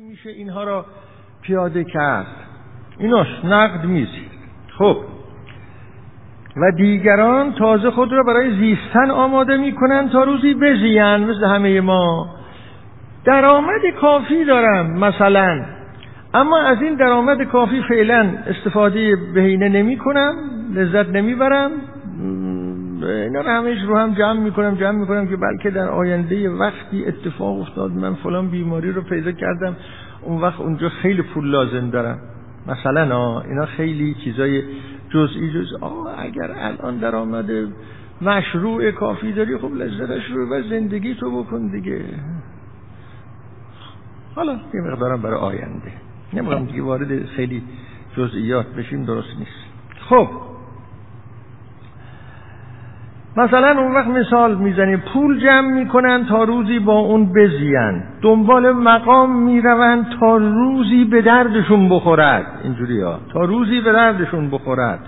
میشه اینها را پیاده کرد. ایناش نقد میزید خب. و دیگران تازه خود را برای زیستن آماده می‌کنن تا روزی بزیان. مثل همه ما. درآمد کافی دارم مثلا. اما از این درآمد کافی فعلا استفاده بهینه نمی کنم لذت نمی‌برم. اینا رو همش رو هم جمع می‌کنم جمع می‌کنم که بلکه در آینده وقتی اتفاق افتاد من فلان بیماری رو پیدا کردم اون وقت اونجا خیلی پول لازم دارم. مثلا اینا خیلی چیزای جزئی جز آه اگر الان درآمد مشروع کافی داری خب لذتش رو و زندگی تو بکن دیگه. حالا یه مقدارم برای آینده. نمی‌خوام دیگه وارد خیلی جزئیات بشیم درست نیست. خب. مثلا اون وقت مثال می‌زنیم پول جمع می‌کنن تا روزی با اون بزین. دنبال مقام می‌روند تا روزی به دردشون بخورد. اینجوری ها. تا روزی به دردشون بخورد.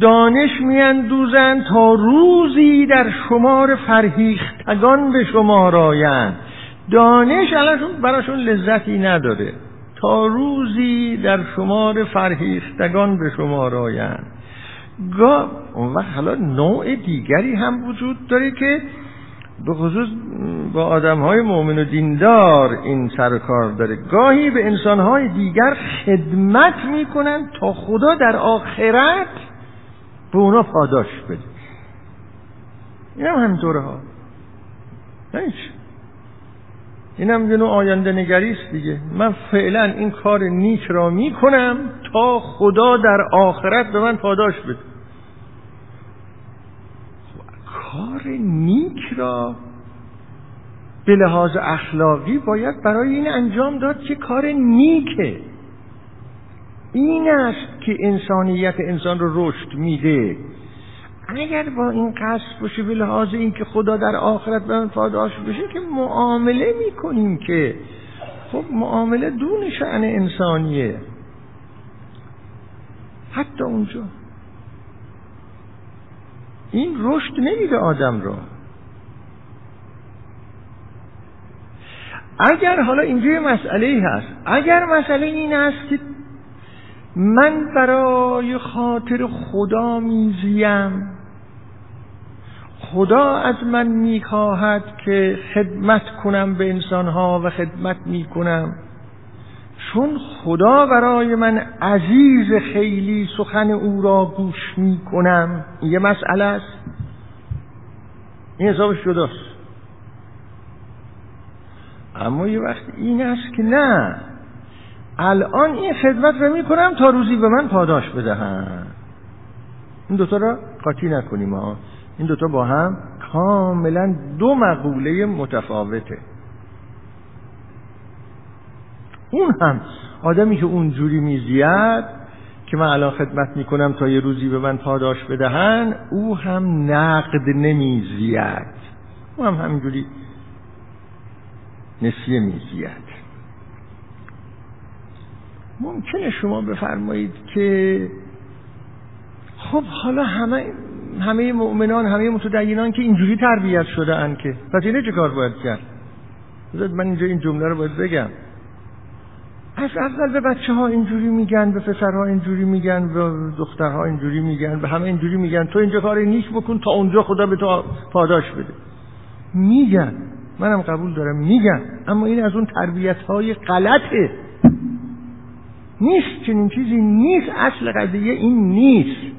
دانش میاندوزند تا روزی در شمار فرهیختگان به شما آیند. دانش الانشون براشون لذتی نداره. تا روزی در شمار فرهیختگان به شما آیند. اون وقت حالا نوع دیگری هم وجود داره که به خصوص با آدم های مؤمن و دیندار این سر کار داره. گاهی به انسان های دیگر خدمت می‌کنن تا خدا در آخرت به اونا پاداش بده. این هم همینطوره ها. هیچ. این هم یه نوع آینده نگریست دیگه. من فعلا این کار نیک را می‌کنم تا خدا در آخرت به من پاداش بده. کار نیک را به لحاظ اخلاقی باید برای این انجام داد که کار نیکه. این است که انسانیت انسان رو رشد میده. اگر با این قصد باشه به لحاظ اینکه خدا در آخرت به من پاداش بشه که معامله می‌کنیم که خب معامله دون شعن انسانیه. حتی اونجا. این رشد نمیده آدم را اگر حالا اینجا مسئله هست اگر مسئله این است که من برای خاطر خدا میزیم. خدا از من می‌خواهد که خدمت کنم به انسانها و خدمت می‌کنم. چون خدا برای من عزیز خیلی سخن او را گوش می کنم یه مسئله است. این حسابش جداست. اما یه وقت این است که نه. الان این خدمت رو می کنم تا روزی به من پاداش بدهم این دوتا را قاطی نکنیم ها. این دوتا با هم کاملا دو مقوله متفاوته. اون هم آدمی که اونجوری میزید که من الان خدمت می‌کنم تا یه روزی به من پاداش بدهن او هم نقد نمیزید او هم همینجوری نسیه میزید ممکنه شما بفرمایید که خب حالا همه همه مؤمنان همه متدینان که اینجوری تربیت شده ان که. پس اینه چه کار باید کرد؟ من اینجا این جمله رو باید بگم. از اول به بچه ها اینجوری میگن به پسرها اینجوری میگن به دخترها اینجوری میگن به همه اینجوری میگن. تو اینجا کار نیک بکن تا اونجا خدا به تو پاداش بده. میگن. منم قبول دارم میگن. اما این از اون تربیت های غلطه. نیست چنین چیزی نیست اصل قضیه این نیست.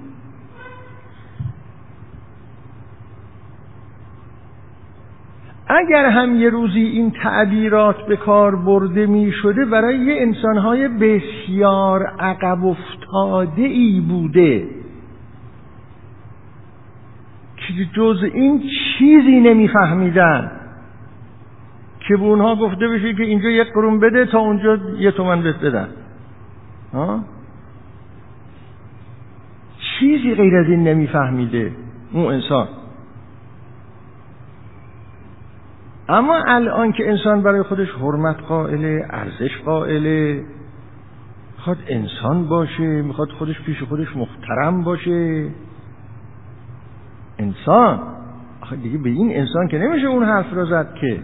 اگر هم یه روزی این تعبیرات به کار برده می شده برای یه انسانهای بسیار عقب افتاده ای بوده. که جز این چیزی نمیفهمیدن. که به اونها گفته بشه که اینجا یک قرون بده تا اونجا یه تومن بهت بدن چیزی غیر از این نمیفهمیده اون انسان. اما الان که انسان برای خودش حرمت قائله ارزش قائله می‌خواد انسان باشه می‌خواد خودش پیش خودش محترم باشه. انسان؟ آخه دیگه به این انسان که نمیشه اون حرف را زد که.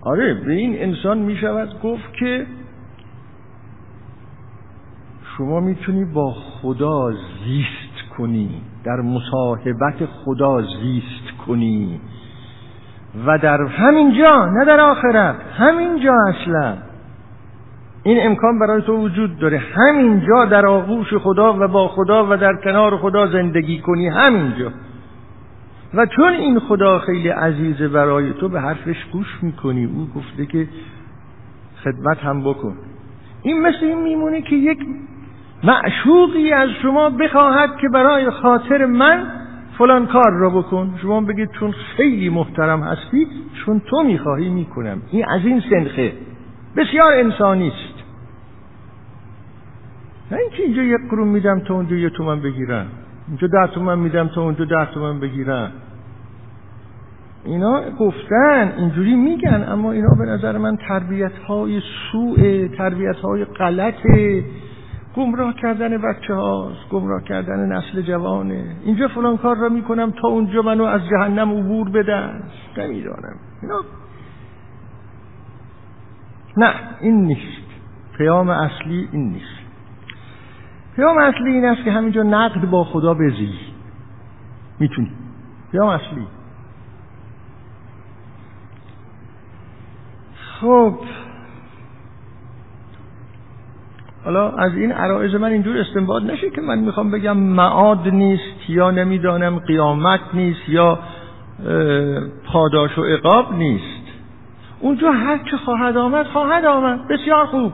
آره به این انسان می شود گفت که شما می‌تونی با خدا زیست کنی در مصاحبت خدا زیست کنی. و در همین جا نه در آخرت همین جا اصلا. این امکان برای تو وجود داره. همینجا در آغوش خدا و با خدا و در کنار خدا زندگی کنی همینجا. و چون این خدا خیلی عزیزه برای تو به حرفش گوش می‌کنی. او گفته که خدمت هم بکن. این مثل این میمونه که یک معشوقی از شما بخواهد که برای خاطر من فلان کار را بکن. شما بگید چون خیلی محترم هستی چون تو می‌خواهی می‌کنم. این از این سنخه. بسیار انسانی است. نه اینکه اینجا یک قرون میدم تا اونجا یه تومن بگیرم اینجا ده تومن میدم تا اونجا ده تومن بگیرم اینا گفتن اینجوری میگن اما اینا به نظر من تربیت های سوء تربیت های غلط گمراه کردن بچه هاست گمراه کردن نسل جوانه. اینجا فلان کار را می‌کنم تا اونجا منو از جهنم عبور بدن نمی‌دانم. نه این نیست. پیام اصلی این نیست. پیام اصلی این است که همینجا نقد با خدا بزی. می‌تونی. پیام اصلی. خب. حالا از این عرائز من اینجور استنباط نشه که من می‌خوام بگم معاد نیست یا نمی‌دانم قیامت نیست یا پاداش و عقاب نیست. اونجا هر چه خواهد آمد خواهد آمد. بسیار خوب.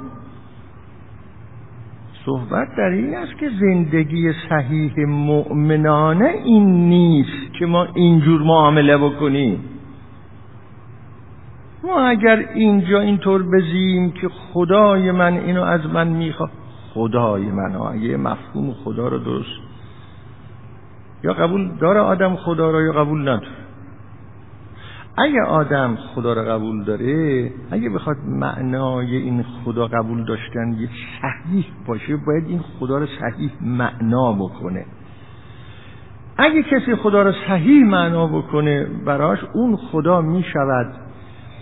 صحبت در این است که زندگی صحیح مؤمنانه این نیست که ما اینجور معامله بکنیم. ما اگر اینجا اینطور بزیم که خدای من اینو از من می‌خواد. خدای من اگه مفهوم خدا رو درست. یا قبول داره آدم خدا رو یا قبول نداره؟ اگه آدم خدا رو قبول داره اگه بخواد معنای این خدا قبول داشتن یه صحیح باشه باید این خدا رو صحیح معنا بکنه. اگه کسی خدا رو صحیح معنا بکنه براش اون خدا می‌شود.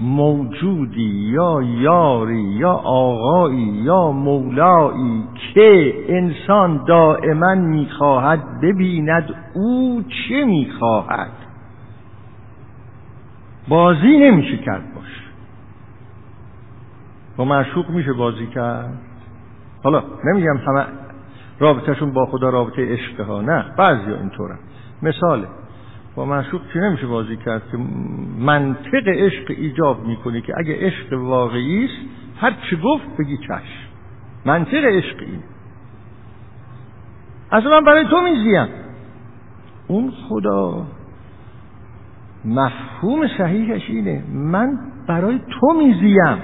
موجودی یا یاری یا آقایی یا مولایی که انسان دائما می‌خواهد ببیند او چه می‌خواهد. بازی نمیشه کرد باش. با معشوق میشه بازی کرد. حالا نمیگم همه رابطهشون با خدا رابطه عشقه ها نه بعضی اینطورن مثاله. با معشوق چی نمیشه بازی کرد که منطق عشق ایجاب می‌کنه که اگه عشق واقعی است هر چی گفت بگی چشم منطق عشق اینه. اصلا من برای تو میزیم. اون خدا مفهوم صحیحش اینه. من برای تو میزیم.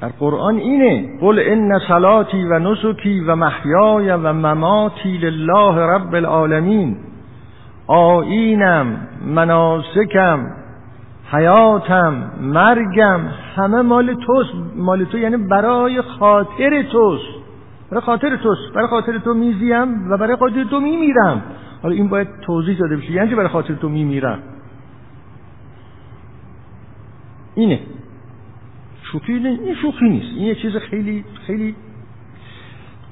در قرآن اینه قل ان صلاتی و نسکی و محیای و مماتی لله رب العالمین. آینم مناسکم حیاتم مرگم همه مال توست. مال تو یعنی برای خاطر توست. برای خاطر توست. برای خاطر تو میزیم و برای خاطر تو میمیرم. حالا این باید توضیح داده بشه. یعنی برای خاطر تو میمیرم؟ اینه. شوخی این شوخی نیست. این یه چیز خیلی خیلی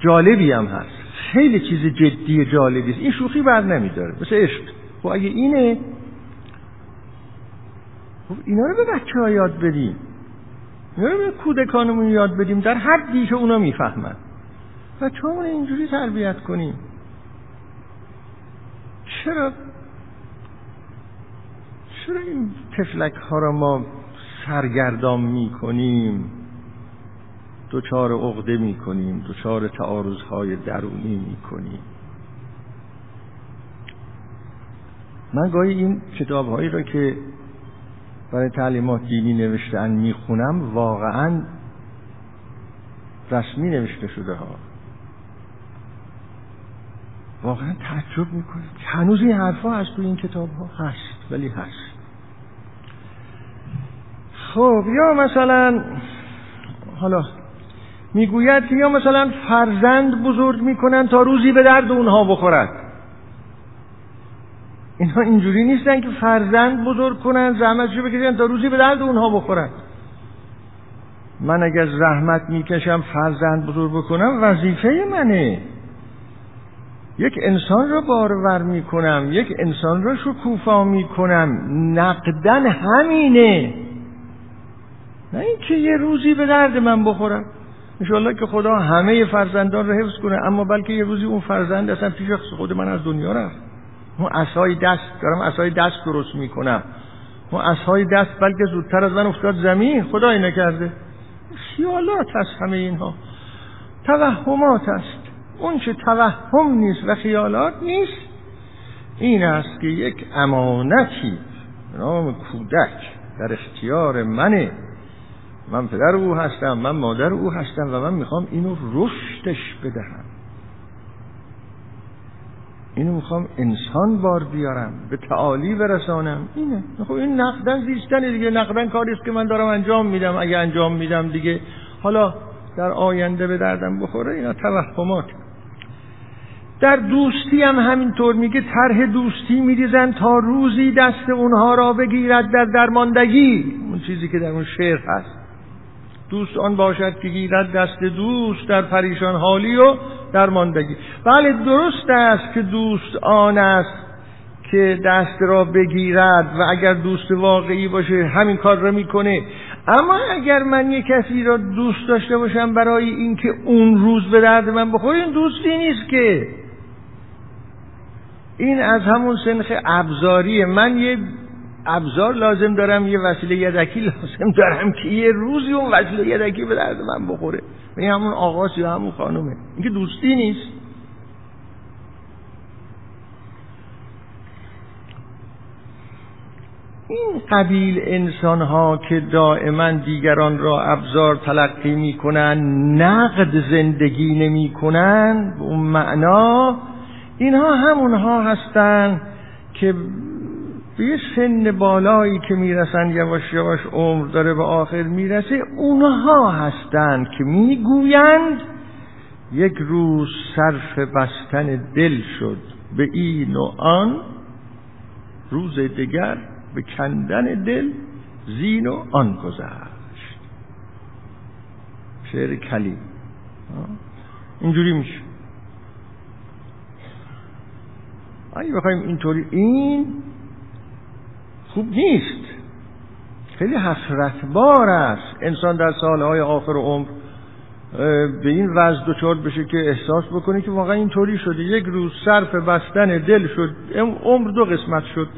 جالبی هم هست. خیلی چیز جدی جالبی است. این شوخی بر نمیداره. مثل عشق. خب اگه اینه خب اینا رو به بچه ها یاد بدیم. اینا رو به کودکانمون یاد بدیم. در حدی که اونا می‌فهمن. بچه همون اینجوری تربیت کنیم. چرا؟ چرا این تفلک ها رو ما سرگردان می کنیم دچار عقده می کنیم دچار تعارض های درونی می کنیم من گاهی این کتاب هایی را که برای تعلیمات دینی نوشتن می‌خونم واقعا رسمی نوشته شده ها. واقعا تعجب می‌کنم. هنوز این حرفا هست تو این کتاب ها هست ولی هست خب یا مثلا حالا می‌گوید که یا مثلا فرزند بزرگ می‌کنن تا روزی به درد اونها بخورد. اینها اینجوری نیستن که فرزند بزرگ کنن زحمتشو بکشن تا روزی به درد اونها بخورن. من اگر زحمت می‌کشم فرزند بزرگ بکنم وظیفه منه. یک انسان را بارور می‌کنم یک انسان را شکوفا می‌کنم. نقدن همینه. نه اینکه یه روزی به درد من بخورم انشاءالله که خدا همه فرزندان رو حفظ کنه اما بلکه یه روزی اون فرزند اصلا پیش خود من از دنیا رفت. اون اسای دست دارم اسای دست درست می‌کنم. اون اسای دست بلکه زودتر از من افتاد زمین. خدای نکرده. خیالات هست همه اینها. توهمات است اون چه توهم نیست و خیالات نیست این است که یک امانتی نام کودک در اختیار منه. من پدر او هستم من مادر او هستم و من می‌خوام اینو رشدش بدهم. اینو می‌خوام انسان بار بیارم به تعالی برسانم. اینه. خب این نقدن زیستن دیگه. نقدن کاری است که من دارم انجام میدم. اگه انجام میدم دیگه. حالا در آینده به دردم بخوره اینا توهمات. در دوستی هم همینطور میگه طرح دوستی میریزن تا روزی دست اونها را بگیرد در درماندگی. اون چیزی که در اون شعر هست. دوست آن باشد که گیرد دست دوست در پریشان حالی و درماندگی. بله درست است که دوست آن است که دست را بگیرد و اگر دوست واقعی باشه همین کار را می‌کنه. اما اگر من یک کسی را دوست داشته باشم برای اینکه اون روز به درد من بخوره این دوستی نیست که. این از همون سنخ ابزاریه. من یه ابزار لازم دارم یه وسیله یدکی لازم دارم که یه روزی اون وسیله یدکی به درد من بخوره. این همون آقاس یا همون خانومه. این که دوستی نیست. این قبیل انسان ها که دائما دیگران را ابزار تلقی می‌کنن نقد زندگی نمی کنن به اون معنا اینها همونها هستند که به یه سن بالایی که می‌رسن یواش یواش عمر داره به آخر می‌رسه اونها هستند که می‌گویند یک روز صرف بستن دل شد. به این و آن روز دیگر به کندن دل زین و آن گذشت. شعر کلی اینجوری میشه. اگه بخوایم اینطوری این خوب نیست. خیلی حسرتبار است. انسان در سالهای آخر عمر به این وضع دچار بشه که احساس بکنه که واقعا اینطوری شده. یک روز صرف بستن دل شد. عمر دو قسمت شد.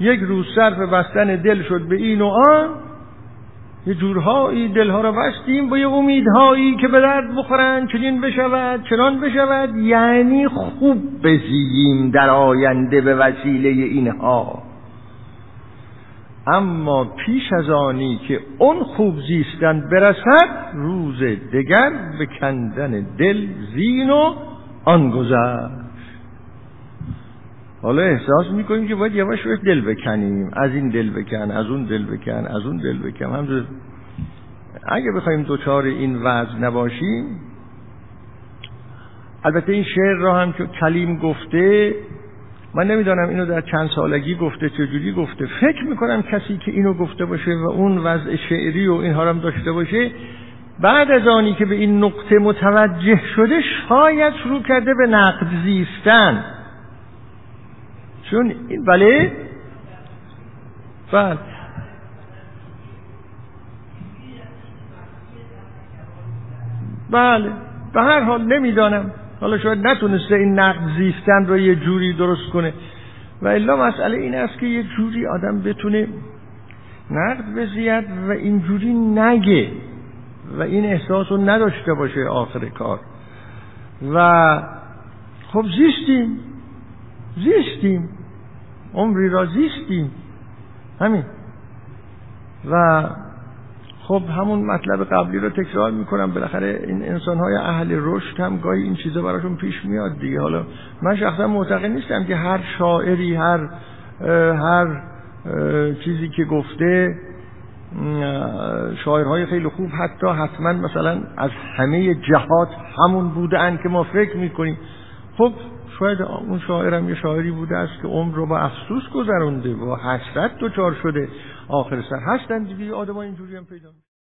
یک روز صرف بستن دل شد به این و آن. یه جورهایی دلها را بستیم با یه امیدهایی که به درد بخورن چنین بشود چنان بشود. یعنی خوب بزییم در آینده به وسیله اینها. اما پیش از آنی که اون خوب زیستن برسد روز دگر به کندن دل زین و آن گذشت حالا احساس می‌کنیم که باید یواش یواش دل بکنیم. از این دل بکن از اون دل بکن از اون دل بکن. همزه اگه بخوایم دوچار این وضع نباشیم البته این شعر را هم که کلیم گفته من نمی‌دانم اینو در چند سالگی گفته چجوری گفته. فکر می‌کنم کسی که اینو گفته باشه و اون وضع شعری و اینها هم داشته باشه بعد از آنی که به این نقطه متوجه شده شاید شروع کرده به نقد زیستن. چون این بله؟ بله. بله. به هر حال نمی‌دانم. حالا شاید نتونسته این نقد زیستن رو یه جوری درست کنه. و الا مسئله این است که یه جوری آدم بتونه نقد بزید و اینجوری نگه و این احساس رو نداشته باشه آخر کار. و خب زیستیم. زیستیم. عمری را زیستیم. همین. و خب همون مطلب قبلی رو تکرار می‌کنم. بالاخره این انسان های اهل رشد هم گاهی این چیزا براشون پیش میاد دیگه. حالا من شخصا معتقد نیستم که هر شاعری هر هر چیزی که گفته شاعرهای خیلی خوب حتی حتما مثلا از همه جهات همون بودن که ما فکر می‌کنیم. خب شاید اون شاعرم یه شاعری بوده است که عمر رو با افسوس گذرونده با حسرت دچار شده. آخر سر. هستن دیگه آدم اینجوری هم پیدا